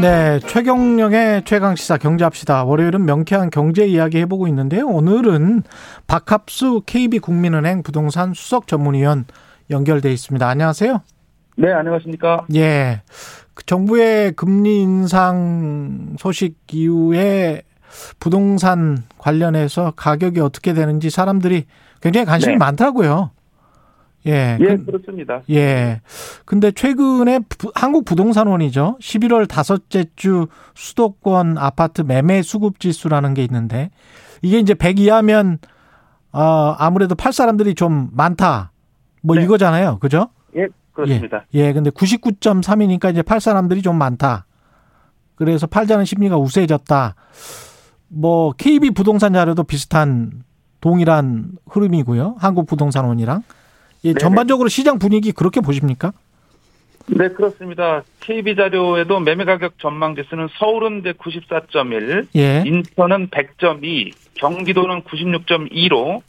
네, 최경령의 최강 시사 경제합시다. 월요일은 명쾌한 경제 이야기 해보고 있는데요. 오늘은 박합수 KB국민은행 부동산 수석 전문위원 연결돼 있습니다. 안녕하세요. 네, 안녕하십니까. 예. 그 정부의 금리 인상 소식 이후에 부동산 관련해서 가격이 어떻게 되는지 사람들이 굉장히 관심이 네. 많더라고요. 예. 예, 그, 그렇습니다. 예. 근데 최근에 부, 한국 부동산원이죠. 11월 다섯째 주 수도권 아파트 매매 수급 지수라는 게 있는데 이게 이제 100 이하면 어, 아무래도 팔 사람들이 좀 많다. 뭐 네. 이거잖아요. 그죠? 예, 그렇습니다. 예. 예, 근데 99.3이니까 이제 팔 사람들이 좀 많다. 그래서 팔자는 심리가 우세해졌다. 뭐 KB 부동산 자료도 비슷한 동일한 흐름이고요. 한국 부동산원이랑 예, 전반적으로 시장 분위기 그렇게 보십니까? 네, 그렇습니다. KB 자료에도 매매 가격 전망 지수는 서울은 이제 94.1, 예. 인천은 100.2, 경기도는 96.2로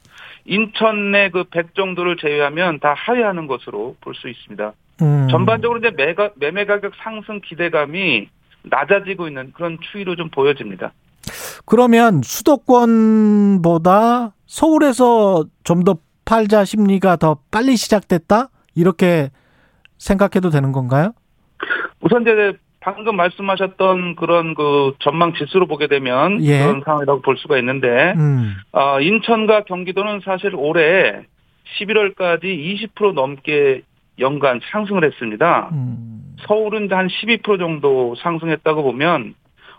인천 내 그 100 정도를 제외하면 다 하회하는 것으로 볼 수 있습니다. 음. 전반적으로 이제 매가, 매매 가격 상승 기대감이 낮아지고 있는 그런 추이로 좀 보여집니다. 그러면 수도권보다 서울에서 좀 더 팔자 심리가 더 빨리 시작됐다? 이렇게 생각해도 되는 건가요? 우선 이제 방금 말씀하셨던 그런 그 전망 지수로 보게 되면 예. 그런 상황이라고 볼 수가 있는데 음. 어, 인천과 경기도는 사실 올해 11월까지 20% 넘게 연간 상승을 했습니다. 음. 서울은 한 12% 정도 상승했다고 보면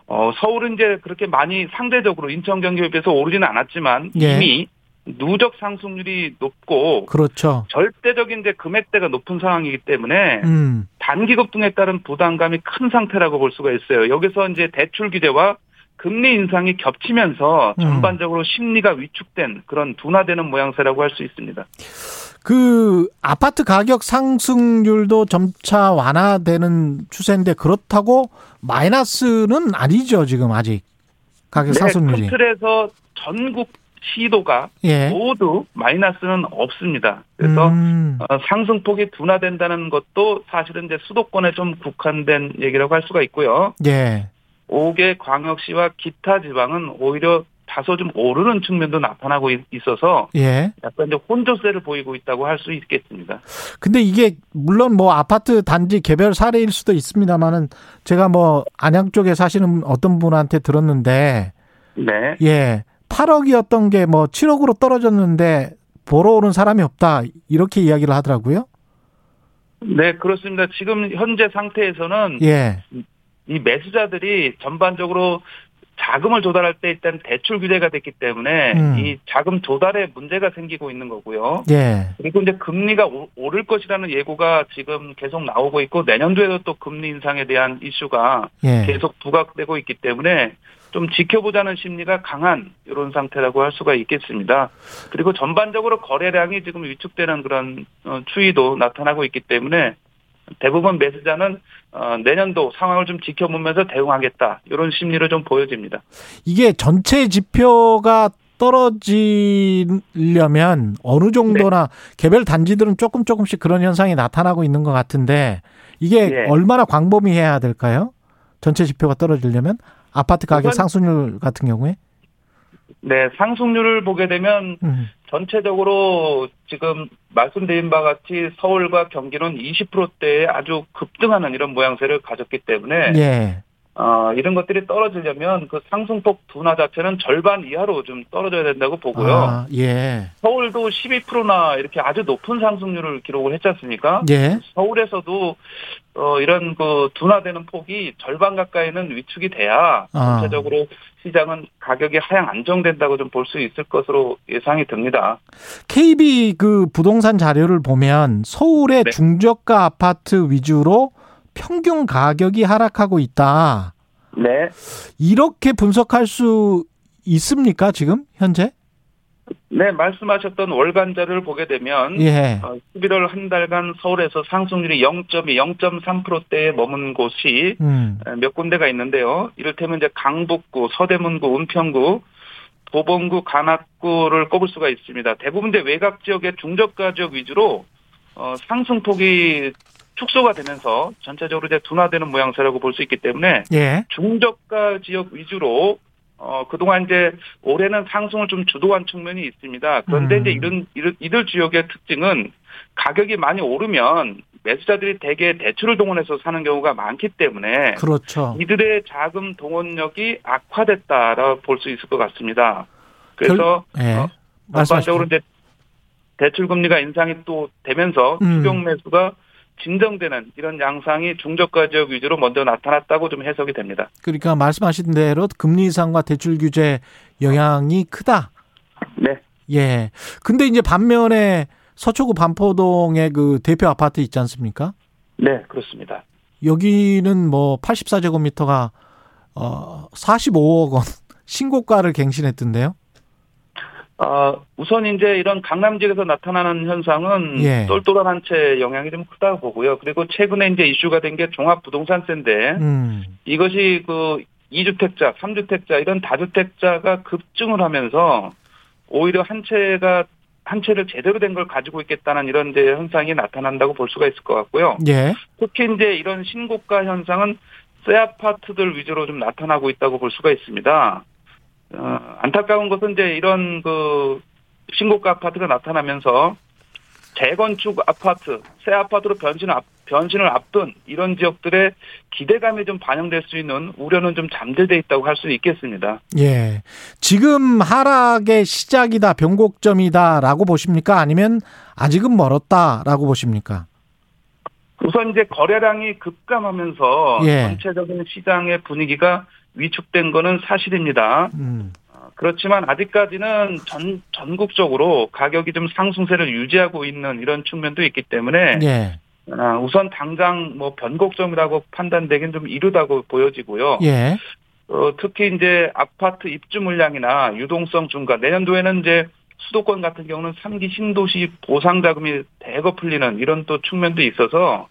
어, 서울은 이제 그렇게 많이 상대적으로 인천 경기에 비해서 오르지는 않았지만 예. 이미 누적 상승률이 높고 그렇죠. 절대적인 이제 금액대가 높은 상황이기 때문에 음. 단기 급등에 따른 부담감이 큰 상태라고 볼 수가 있어요. 여기서 이제 대출 규제와 금리 인상이 겹치면서 음. 전반적으로 심리가 위축된 그런 둔화되는 모양새라고 할 수 있습니다. 그 아파트 가격 상승률도 점차 완화되는 추세인데 그렇다고 마이너스는 아니죠 지금 아직 가격 네, 상승률이. 큰 틀에서 전국 시도가 예. 모두 마이너스는 없습니다. 그래서 음. 어, 상승폭이 둔화된다는 것도 사실은 이제 수도권에 좀 국한된 얘기라고 할 수가 있고요. 예. 5개 광역시와 기타 지방은 오히려 다소 좀 오르는 측면도 나타나고 있어서 예. 약간 이제 혼조세를 보이고 있다고 할 수 있겠습니다. 근데 이게 물론 뭐 아파트 단지 개별 사례일 수도 있습니다만은 제가 뭐 안양 쪽에 사시는 어떤 분한테 들었는데 네. 예. 8억이었던 게 뭐 7억으로 떨어졌는데 보러 오는 사람이 없다 이렇게 이야기를 하더라고요. 네, 그렇습니다. 지금 현재 상태에서는 예. 이 매수자들이 전반적으로 자금을 조달할 때 일단 대출 규제가 됐기 때문에 음. 이 자금 조달에 문제가 생기고 있는 거고요. 예. 그리고 이제 금리가 오를 것이라는 예고가 지금 계속 나오고 있고 내년도에도 또 금리 인상에 대한 이슈가 예. 계속 부각되고 있기 때문에 좀 지켜보자는 심리가 강한 이런 상태라고 할 수가 있겠습니다. 그리고 전반적으로 거래량이 지금 위축되는 그런 어, 추이도 나타나고 있기 때문에 대부분 매수자는 어, 내년도 상황을 좀 지켜보면서 대응하겠다 이런 심리를 좀 보여집니다. 이게 전체 지표가 떨어지려면 어느 정도나 네. 개별 단지들은 조금 조금씩 그런 현상이 나타나고 있는 것 같은데 이게 네. 얼마나 광범위해야 될까요? 전체 지표가 떨어지려면 아파트 가격 상승률 같은 경우에? 네, 상승률을 보게 되면 음. 전체적으로 지금 말씀드린 바와 같이 서울과 경기는 20%대에 아주 급등하는 이런 모양새를 가졌기 때문에 예. 어, 이런 것들이 떨어지려면 그 상승폭 둔화 자체는 절반 이하로 좀 떨어져야 된다고 보고요. 아, 예. 서울도 12%나 이렇게 아주 높은 상승률을 기록을 했지 않습니까? 예. 서울에서도 어, 이런 그 둔화되는 폭이 절반 가까이는 위축이 돼야 아. 전체적으로 시장은 가격이 하향 안정된다고 좀 볼 수 있을 것으로 예상이 듭니다. KB 그 부동산 자료를 보면 서울의 네. 중저가 아파트 위주로 평균 가격이 하락하고 있다. 네. 이렇게 분석할 수 있습니까, 지금, 현재? 네, 말씀하셨던 월간 자료를 보게 되면 예. 11월 어, 한 달간 서울에서 상승률이 0.2, 0.3%대에 머문 곳이 음. 몇 군데가 있는데요. 이를테면 이제 강북구, 서대문구, 은평구, 도봉구, 관악구를 꼽을 수가 있습니다. 대부분 이제 외곽 지역의 중저가 지역 위주로 어, 상승폭이 축소가 되면서 전체적으로 이제 둔화되는 모양새라고 볼 수 있기 때문에 예. 중저가 지역 위주로 어 그동안 이제 올해는 상승을 좀 주도한 측면이 있습니다. 그런데 음. 이제 이런, 이런 이들 지역의 특징은 가격이 많이 오르면 매수자들이 대개 대출을 동원해서 사는 경우가 많기 때문에 그렇죠. 이들의 자금 동원력이 악화됐다라고 볼 수 있을 것 같습니다. 그래서 결, 네. 어, 전반적으로 이제 대출 금리가 인상이 또 되면서 음. 추경 매수가 진정되는 이런 양상이 중저가 지역 위주로 먼저 나타났다고 좀 해석이 됩니다. 그러니까 말씀하신 대로 금리 인상과 대출 규제 영향이 크다. 네. 예. 근데 이제 반면에 서초구 반포동의 그 대표 아파트 있지 않습니까? 네, 그렇습니다. 여기는 뭐 84제곱미터가 어 45억 원 신고가를 갱신했던데요. 어, 우선 이제 이런 강남 지역에서 나타나는 현상은 예. 똘똘한 한 채 영향이 좀 크다고 보고요. 그리고 최근에 이제 이슈가 된 게 종합부동산세인데 음. 이것이 그 2주택자, 3주택자 이런 다주택자가 급증을 하면서 오히려 한 채가 한 채를 제대로 된 걸 가지고 있겠다는 이런 이제 현상이 나타난다고 볼 수가 있을 것 같고요. 예. 특히 이제 이런 신고가 현상은 새 아파트들 위주로 좀 나타나고 있다고 볼 수가 있습니다. 어, 안타까운 것은 이제 이런 그 신고가 아파트가 나타나면서 재건축 아파트, 새 아파트로 변신을, 앞, 변신을 앞둔 이런 지역들의 기대감이 좀 반영될 수 있는 우려는 좀 잠재돼 있다고 할 수 있겠습니다. 예. 지금 하락의 시작이다, 변곡점이다라고 보십니까? 아니면 아직은 멀었다라고 보십니까? 우선 이제 거래량이 급감하면서 예. 전체적인 시장의 분위기가 위축된 거는 사실입니다. 음. 어, 그렇지만 아직까지는 전 전국적으로 가격이 좀 상승세를 유지하고 있는 이런 측면도 있기 때문에 예. 아, 우선 당장 뭐 변곡점이라고 판단되긴 좀 이르다고 보여지고요. 예. 어, 특히 이제 아파트 입주 물량이나 유동성 증가 내년도에는 이제 수도권 같은 경우는 3기 신도시 보상 자금이 대거 풀리는 이런 또 측면도 있어서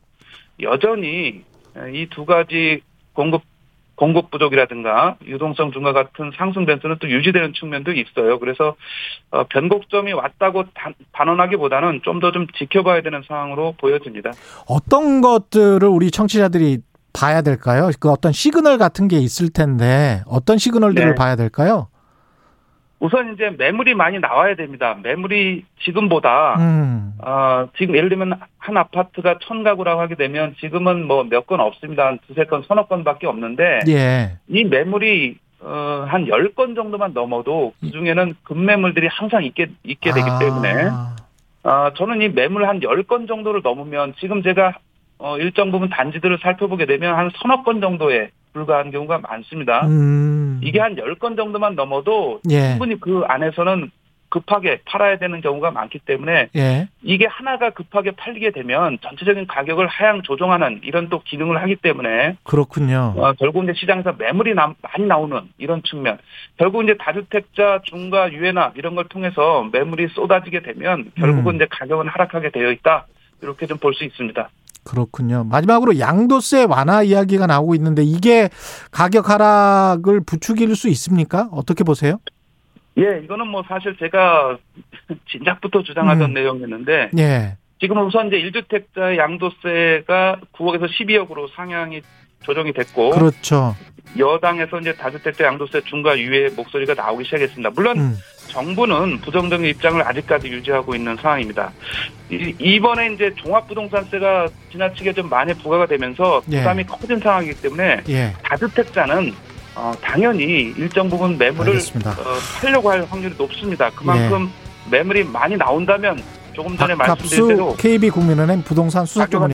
여전히 이 두 가지 공급 공급 부족이라든가 유동성 증가 같은 상승 변수는 또 유지되는 측면도 있어요. 그래서 어, 변곡점이 왔다고 단언하기보다는 좀 더 좀 좀 지켜봐야 되는 상황으로 보여집니다. 어떤 것들을 우리 청취자들이 봐야 될까요? 그 어떤 시그널 같은 게 있을 텐데 어떤 시그널들을 네. 봐야 될까요? 우선 이제 매물이 많이 나와야 됩니다. 매물이 지금보다 음. 어, 지금 예를 들면 한 아파트가 천 가구라고 하게 되면 지금은 뭐 몇 건 없습니다. 한 두세 건, 서너 건밖에 없는데 예. 이 매물이 어, 한 열 건 정도만 넘어도 그 중에는 급매물들이 항상 있게 있게 되기 아. 때문에 어, 저는 이 매물 한 열 건 정도를 넘으면 지금 제가 어, 일정 부분 단지들을 살펴보게 되면 한 서너 건 정도의 불과한 경우가 많습니다. 음. 이게 한 10건 정도만 넘어도 예. 충분히 그 안에서는 급하게 팔아야 되는 경우가 많기 때문에 예. 이게 하나가 급하게 팔리게 되면 전체적인 가격을 하향 조정하는 이런 또 기능을 하기 때문에 그렇군요. 어, 결국 이제 시장에서 매물이 나, 많이 나오는 이런 측면, 결국 이제 다주택자 중과 유예나 이런 걸 통해서 매물이 쏟아지게 되면 결국은 음. 이제 가격은 하락하게 되어 있다 이렇게 좀 볼 수 있습니다. 그렇군요. 마지막으로 양도세 완화 이야기가 나오고 있는데 이게 가격 하락을 부추길 수 있습니까? 어떻게 보세요? 예, 이거는 뭐 사실 제가 진작부터 주장하던 음. 내용이었는데 예. 지금 우선 이제 1주택자의 양도세가 9억에서 12억으로 상향이 조정이 됐고 그렇죠. 여당에서 이제 다주택자 양도세 중과 유예 목소리가 나오기 시작했습니다. 물론 음. 정부는 부정적인 입장을 아직까지 유지하고 있는 상황입니다. 이번에 이제 종합부동산세가 지나치게 좀 많이 부과가 되면서 예. 부담이 예. 커진 상황이기 때문에 예. 다주택자는 어, 당연히 일정 부분 매물을 어, 팔려고 할 확률이 높습니다. 그만큼 예. 매물이 많이 나온다면 조금 전에 말씀드린 대로 KB 국민은행 부동산 수석 전문